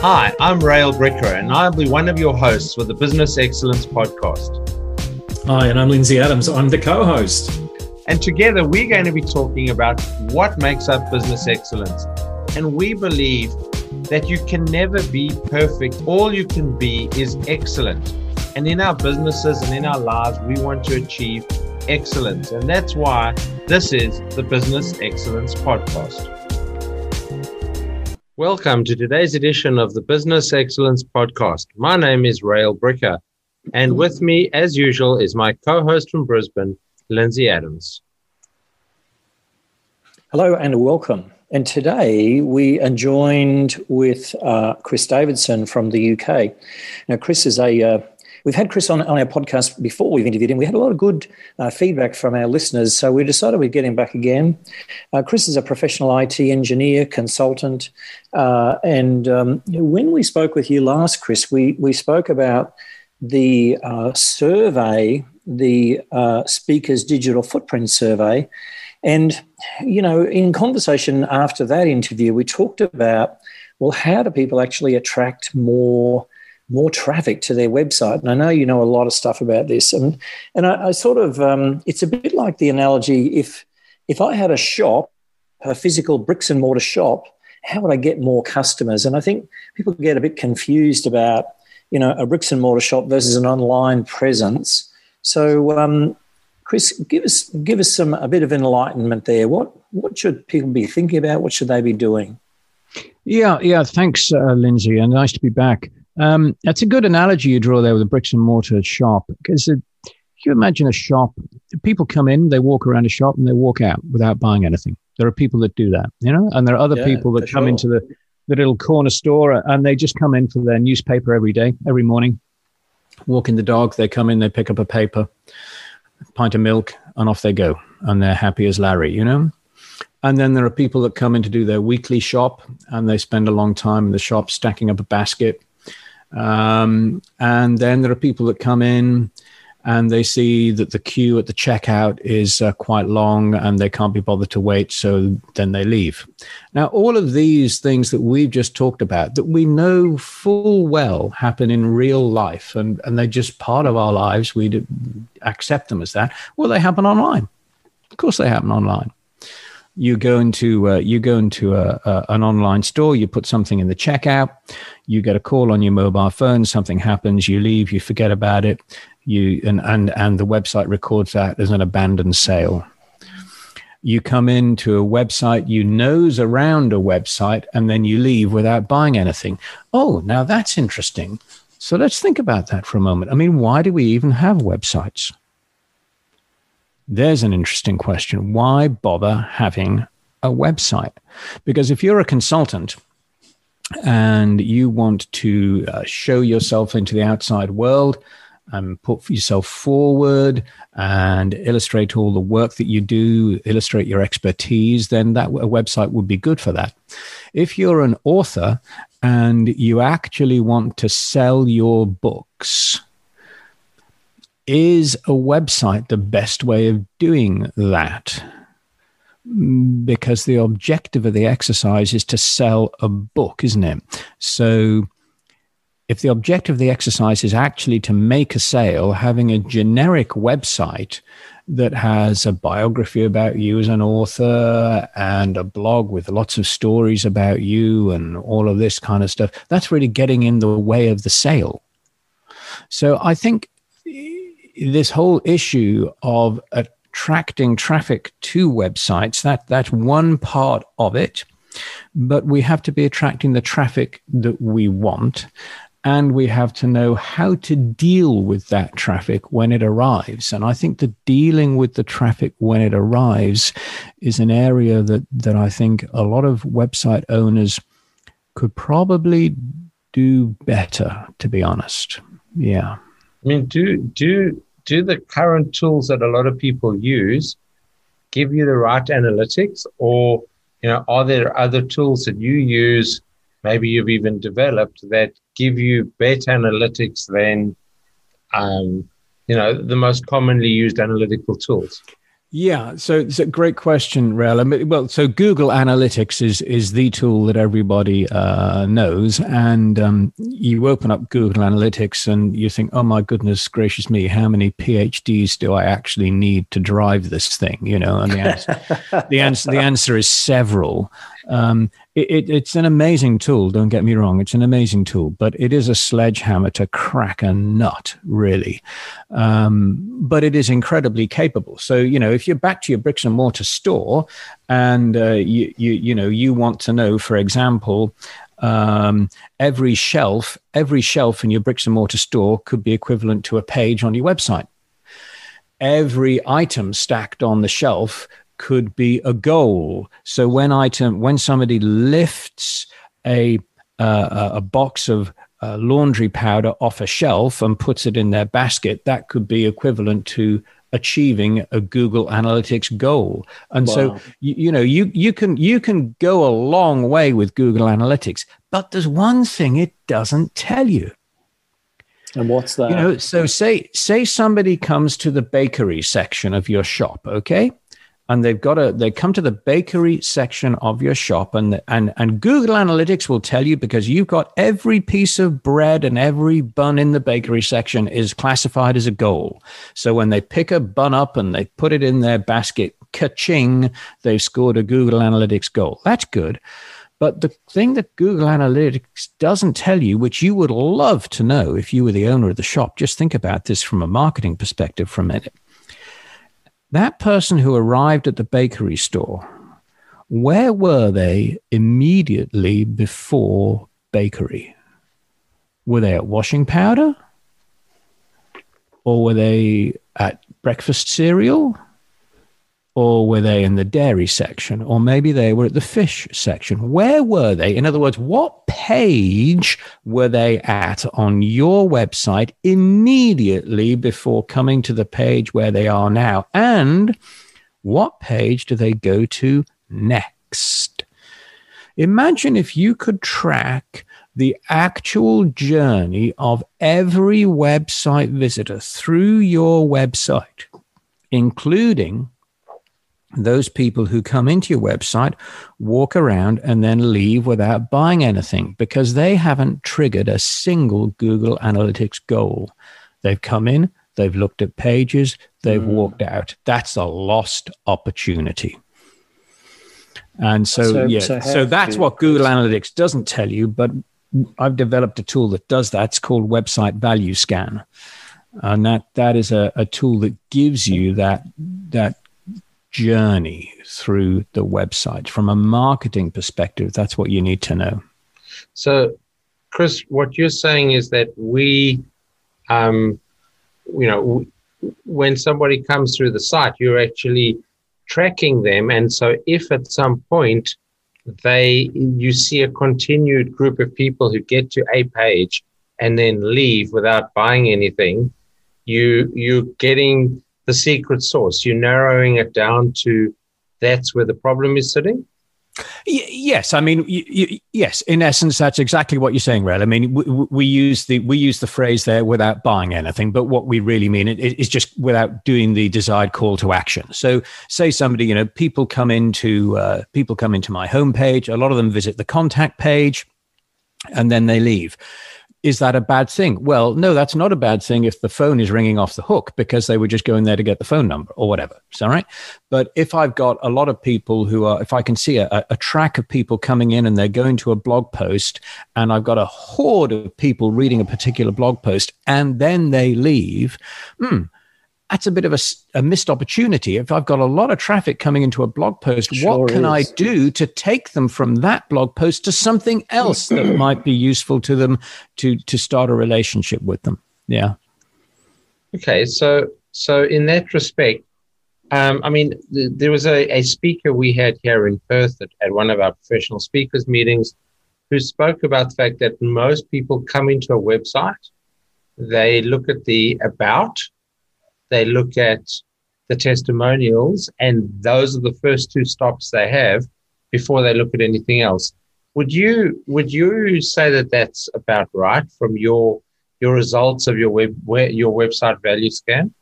Hi, I'm Rael Bricker, and I'll be one of your hosts for the Business Excellence Podcast. Hi, and I'm Lindsay Adams. I'm the co host. And together we're going to be talking about what makes up business excellence. And we believe that you can never be perfect. All you can be is excellent. And in our businesses and in our lives, we want to achieve excellence. And that's why this is the Business Excellence Podcast. Welcome to today's edition of the Business Excellence Podcast. My name is Rael Bricker, and with me, as usual, is my co host from Brisbane, Lindsay Adams. Hello and welcome. And today we are joined with uh, Chris Davidson from the UK. Now, Chris is a uh, We've had Chris on, on our podcast before we've interviewed him. We had a lot of good uh, feedback from our listeners, so we decided we'd get him back again. Uh, Chris is a professional IT engineer, consultant, uh, and um, when we spoke with you last, Chris, we, we spoke about the uh, survey, the uh, Speaker's Digital Footprint Survey. And, you know, in conversation after that interview, we talked about, well, how do people actually attract more more traffic to their website. And I know you know a lot of stuff about this, and and I, I sort of um, it's a bit like the analogy if if I had a shop, a physical bricks and mortar shop, how would I get more customers? And I think people get a bit confused about you know a bricks and mortar shop versus an online presence. So. Um, Chris, give us give us some a bit of enlightenment there. What what should people be thinking about? What should they be doing? Yeah, yeah. Thanks, uh, Lindsay, and nice to be back. Um, that's a good analogy you draw there with a bricks and mortar shop because if you imagine a shop, people come in, they walk around a shop, and they walk out without buying anything. There are people that do that, you know, and there are other yeah, people that come sure. into the, the little corner store and they just come in for their newspaper every day, every morning, walking the dog. They come in, they pick up a paper, a pint of milk, and off they go, and they're happy as Larry, you know. And then there are people that come in to do their weekly shop, and they spend a long time in the shop stacking up a basket um, and then there are people that come in and they see that the queue at the checkout is uh, quite long and they can't be bothered to wait. So then they leave. Now, all of these things that we've just talked about that we know full well happen in real life and, and they're just part of our lives, we accept them as that. Well, they happen online. Of course, they happen online you go into uh, you go into a, a, an online store you put something in the checkout you get a call on your mobile phone something happens you leave you forget about it you and and and the website records that as an abandoned sale. You come into a website you nose around a website and then you leave without buying anything. Oh now that's interesting. So let's think about that for a moment. I mean why do we even have websites there's an interesting question. Why bother having a website? Because if you're a consultant and you want to uh, show yourself into the outside world, and put yourself forward and illustrate all the work that you do, illustrate your expertise, then that a website would be good for that. If you're an author and you actually want to sell your books, is a website the best way of doing that? Because the objective of the exercise is to sell a book, isn't it? So, if the objective of the exercise is actually to make a sale, having a generic website that has a biography about you as an author and a blog with lots of stories about you and all of this kind of stuff, that's really getting in the way of the sale. So I think this whole issue of attracting traffic to websites that that's one part of it but we have to be attracting the traffic that we want and we have to know how to deal with that traffic when it arrives. And i think that dealing with the traffic when it arrives is an area that that i think a lot of website owners could probably do better to be honest. Yeah. I mean do do do the current tools that a lot of people use give you the right analytics? Or you know are there other tools that you use maybe you've even developed that give you better analytics than um, you know the most commonly used analytical tools Yeah, so it's a great question, Rel. I mean, well, so Google Analytics is is the tool that everybody uh, knows, and um, you open up Google Analytics and you think, "Oh my goodness gracious me, how many PhDs do I actually need to drive this thing?" You know, and the answer, the answer, the answer is several. Um, it, it, it's an amazing tool. Don't get me wrong; it's an amazing tool, but it is a sledgehammer to crack a nut, really. Um, but it is incredibly capable. So you know, if you're back to your bricks and mortar store, and uh, you you you know you want to know, for example, um, every shelf, every shelf in your bricks and mortar store could be equivalent to a page on your website. Every item stacked on the shelf could be a goal. So when item when somebody lifts a uh, a box of uh, laundry powder off a shelf and puts it in their basket, that could be equivalent to achieving a Google Analytics goal. And wow. so you, you know you you can you can go a long way with Google Analytics, but there's one thing it doesn't tell you. And what's that? You know, so say say somebody comes to the bakery section of your shop, okay? And they've got a they come to the bakery section of your shop and and and Google Analytics will tell you because you've got every piece of bread and every bun in the bakery section is classified as a goal. So when they pick a bun up and they put it in their basket, ka-ching, they've scored a Google Analytics goal. That's good. But the thing that Google Analytics doesn't tell you, which you would love to know if you were the owner of the shop, just think about this from a marketing perspective for a minute that person who arrived at the bakery store, where were they immediately before bakery? Were they at washing powder? Or were they at breakfast cereal? Or were they in the dairy section or maybe they were at the fish section? Where were they? In other words what page were they at on your website immediately before coming to the page where they are now? And what page do they go to next? Imagine if you could track the actual journey of every website visitor through your website including those people who come into your website walk around and then leave without buying anything because they haven't triggered a single Google Analytics goal. They've come in, they've looked at pages, they've mm. walked out. That's a lost opportunity. And so, so yeah, so, so that's what Google Analytics doesn't tell you, but I've developed a tool that does that. It's called Website Value Scan. And that, that is a, a tool that gives you that, that journey through the website. From a marketing perspective, that's what you need to know. So, Chris, what you're saying is that we, um, you know, when somebody comes through the site, you're actually tracking them. And so, if at some point they you see a continued group of people who get to a page and then leave without buying anything, you you're getting the secret sauce? You're narrowing it down to that's where the problem is sitting. Yes, I mean, yes. In essence, that's exactly what you're saying, Rel. I mean, we, we, use the we use the phrase there without buying anything, but what we really mean is just without doing the desired call to action. So, say somebody, you know, people come into uh, people come into my homepage. A lot of them visit the contact page, and then they leave is that a bad thing? Well, no, that's not a bad thing if the phone is ringing off the hook because they were just going there to get the phone number or whatever. Is that right? But if I've got a lot of people who are, if I can see a, a track of people coming in and they're going to a blog post, and I've got a horde of people reading a particular blog post and then they leave, hmm, that's a bit of a, a, missed opportunity. If I've got a lot of traffic coming into a blog post, sure what can is. I do to take them from that blog post to something else that might be useful to them to to start a relationship with them? Yeah. Okay, so so in that respect, um, I mean, th- there was a, a speaker we had here in Perth at, at one of our professional speakers meetings who spoke about the fact that most people come into a website, they look at the about they look at the testimonials, and those are the first two stops they have before they look at anything else. Would you would you say that that's about right from your your results of your web your website value scan?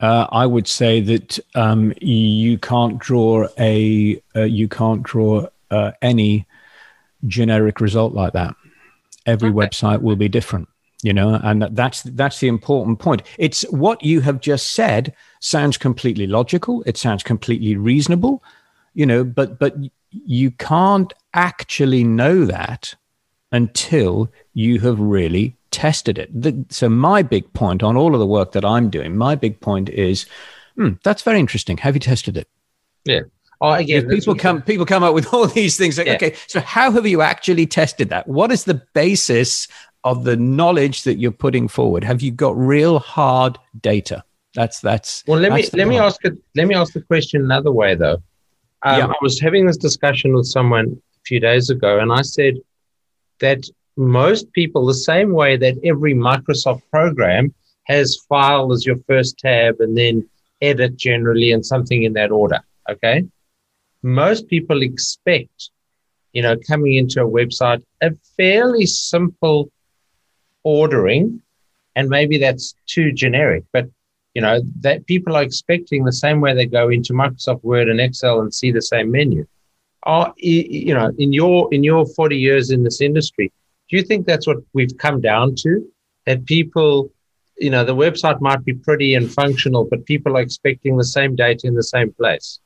Uh, I would say that um, you can't draw a uh, you can't draw uh, any generic result like that. Every okay. website will be different, you know, and that's that's the important point. It's what you have just said sounds completely logical. It sounds completely reasonable, you know, but but you can't actually know that until you have really tested it. The, so my big point on all of the work that I'm doing, my big point is, hmm, that's very interesting. Have you tested it? Yeah. Oh, again, people come people come up with all these things. Like, yeah. Okay, so how have you actually tested that? What is the basis of the knowledge that you're putting forward? Have you got real hard data? That's that's. Well, let that's me let point. me ask it. Let me ask the question another way, though. Um, yeah. I was having this discussion with someone a few days ago, and I said that most people, the same way that every Microsoft program has file as your first tab and then edit generally and something in that order. Okay. Most people expect, you know, coming into a website, a fairly simple ordering. And maybe that's too generic, but you know, that people are expecting the same way they go into Microsoft Word and Excel and see the same menu. Are, you know, in your in your 40 years in this industry, do you think that's what we've come down to? That people, you know, the website might be pretty and functional, but people are expecting the same data in the same place.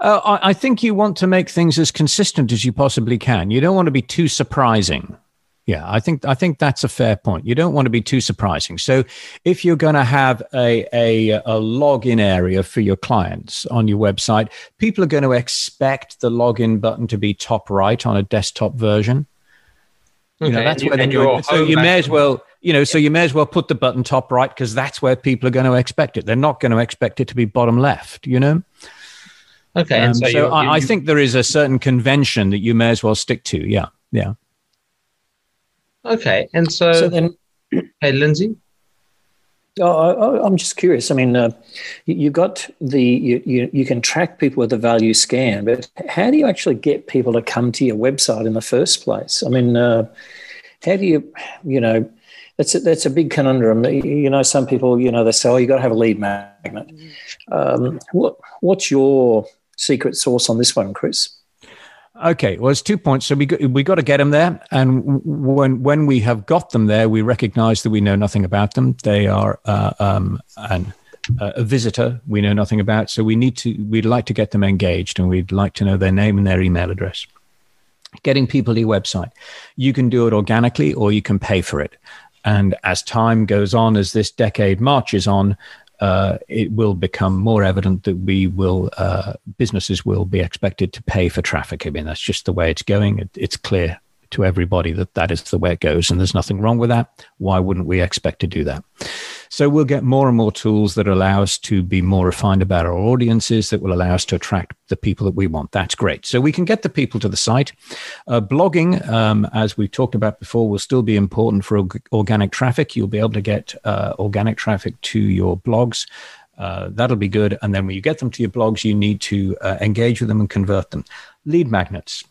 Uh, I think you want to make things as consistent as you possibly can. You don't want to be too surprising. Yeah, I think I think that's a fair point. You don't want to be too surprising. So, if you're going to have a, a, a login area for your clients on your website, people are going to expect the login button to be top right on a desktop version. You know, that's where you're. doing. So you may as well, you know, so you may as well put the button top right because that's where people are going to expect it. They're not going to expect it to be bottom left. You know. Okay. Um, so, so you're, I, you're, I think there is a certain convention that you may as well stick to. Yeah. Yeah. Okay. And so, so then, hey, Lindsay. Oh, I'm just curious. I mean, uh, you, got the you, you, you can track people with the value scan, but how do you actually get people to come to your website in the first place? I mean, uh, how do you you know that's a, that's a big conundrum. You know, some people you know they say, oh, you got to have a lead magnet. Um, what what's your secret sauce on this one, Chris? Okay, well, it's two points. So we got, we got to get them there, and when when we have got them there, we recognise that we know nothing about them. They are uh, um, an, uh, a visitor we know nothing about. So we need to we'd like to get them engaged, and we'd like to know their name and their email address. Getting people to your website, you can do it organically, or you can pay for it. And as time goes on, as this decade marches on, uh, it will become more evident that we will uh, businesses will be expected to pay for traffic. I mean, that's just the way it's going. It, it's clear to everybody that that is the way it goes, and there's nothing wrong with that. Why wouldn't we expect to do that? So we'll get more and more tools that allow us to be more refined about our audiences, that will allow us to attract the people that we want. That's great. So we can get the people to the site. Uh, blogging, um, as we talked about before, will still be important for organic traffic. You'll be able to get uh, organic traffic to your blogs. Uh, that'll be good. And then when you get them to your blogs, you need to uh, engage with them and convert them. Lead magnets.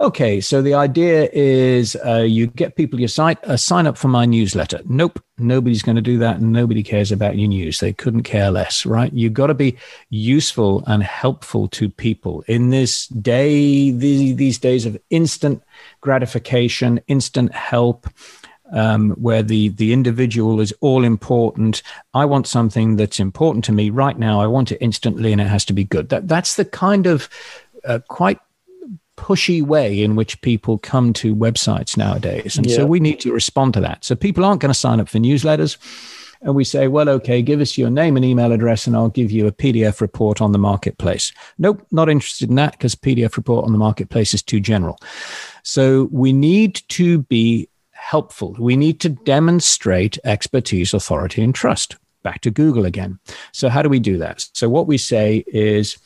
Okay, so the idea is uh, you get people to your site, uh, sign up for my newsletter. Nope, nobody's going to do that, nobody cares about your news. They couldn't care less, right? You've got to be useful and helpful to people in this day, these days of instant gratification, instant help. Um, where the the individual is all important. I want something that's important to me right now. I want it instantly, and it has to be good. That that's the kind of uh, quite pushy way in which people come to websites nowadays. And yeah. so we need to respond to that. So people aren't going to sign up for newsletters. And we say, well, okay, give us your name and email address, and I'll give you a PDF report on the marketplace. Nope, not interested in that because PDF report on the marketplace is too general. So we need to be helpful. We need to demonstrate expertise, authority, and trust. Back to Google again. So, how do we do that? So, what we say is,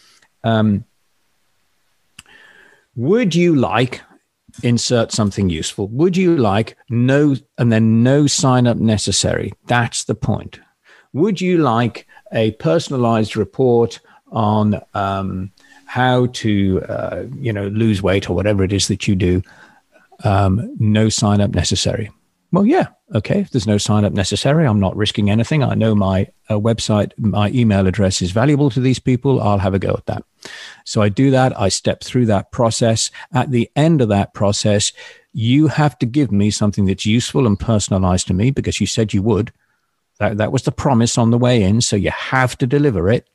um, would you like insert something useful? Would you like no and then no sign up necessary? That's the point. Would you like a personalized report on um, how to uh, you know lose weight or whatever it is that you do? Um, no sign up necessary. Well, yeah. Okay. If there's no sign up necessary, I'm not risking anything. I know my uh, website, my email address is valuable to these people. I'll have a go at that. So I do that. I step through that process. At the end of that process, you have to give me something that's useful and personalized to me because you said you would. That, that was the promise on the way in. So you have to deliver it.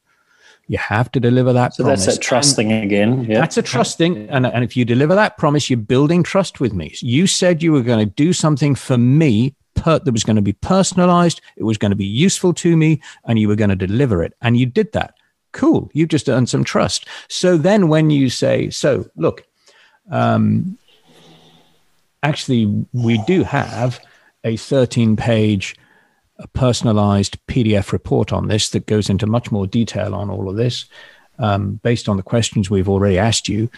You have to deliver that so promise. that's a trust thing again. Yeah. That's a trust thing. And, and if you deliver that promise, you're building trust with me. You said you were going to do something for me per, that was going to be personalized, it was going to be useful to me, and you were going to deliver it. And you did that. Cool. You've just earned some trust. So then when you say, so look, um, actually, we do have a 13 page a personalized PDF report on this that goes into much more detail on all of this. Um, based on the questions we've already asked you,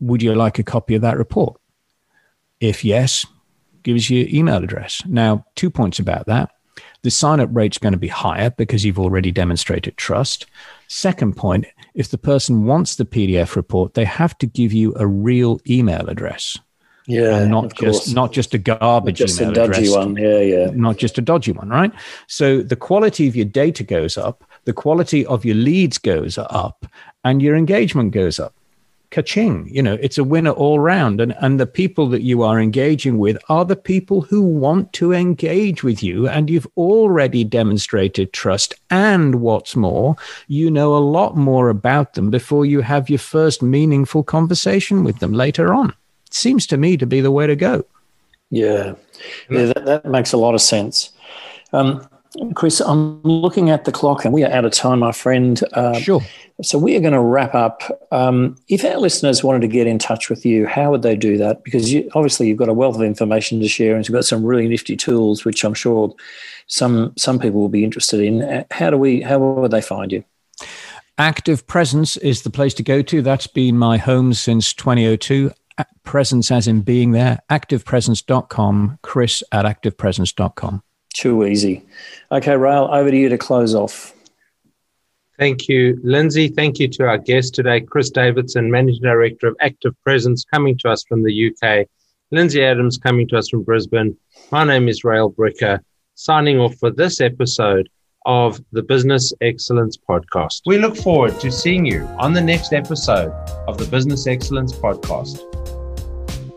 would you like a copy of that report? If yes, give us your email address. Now, two points about that. The sign up rate's going to be higher because you've already demonstrated trust. Second point, if the person wants the PDF report, they have to give you a real email address. Yeah, not just course. not just a garbage not just email a dodgy address. one. Yeah, yeah. Not just a dodgy one, right? So the quality of your data goes up, the quality of your leads goes up, and your engagement goes up. Ka-ching! You know, it's a winner all round. And and the people that you are engaging with are the people who want to engage with you, and you've already demonstrated trust. And what's more, you know a lot more about them before you have your first meaningful conversation with them later on seems to me to be the way to go. Yeah, yeah that, that makes a lot of sense. Um, Chris, I'm looking at the clock and we are out of time, my friend. Uh, sure. So we are going to wrap up. Um, if our listeners wanted to get in touch with you, how would they do that? Because you, obviously you've got a wealth of information to share, and you've got some really nifty tools, which I'm sure some some people will be interested in. How do we? How would they find you? Active Presence is the place to go to. That's been my home since 2002 presence as in being there, activepresence.com, chris at activepresence.com. Too easy. Okay, Rael, over to you to close off. Thank you, Lindsay. Thank you to our guest today, Chris Davidson, Managing Director of Active Presence, coming to us from the UK. Lindsay Adams coming to us from Brisbane. My name is Rael Bricker, signing off for this episode of the Business Excellence Podcast. We look forward to seeing you on the next episode of the Business Excellence Podcast.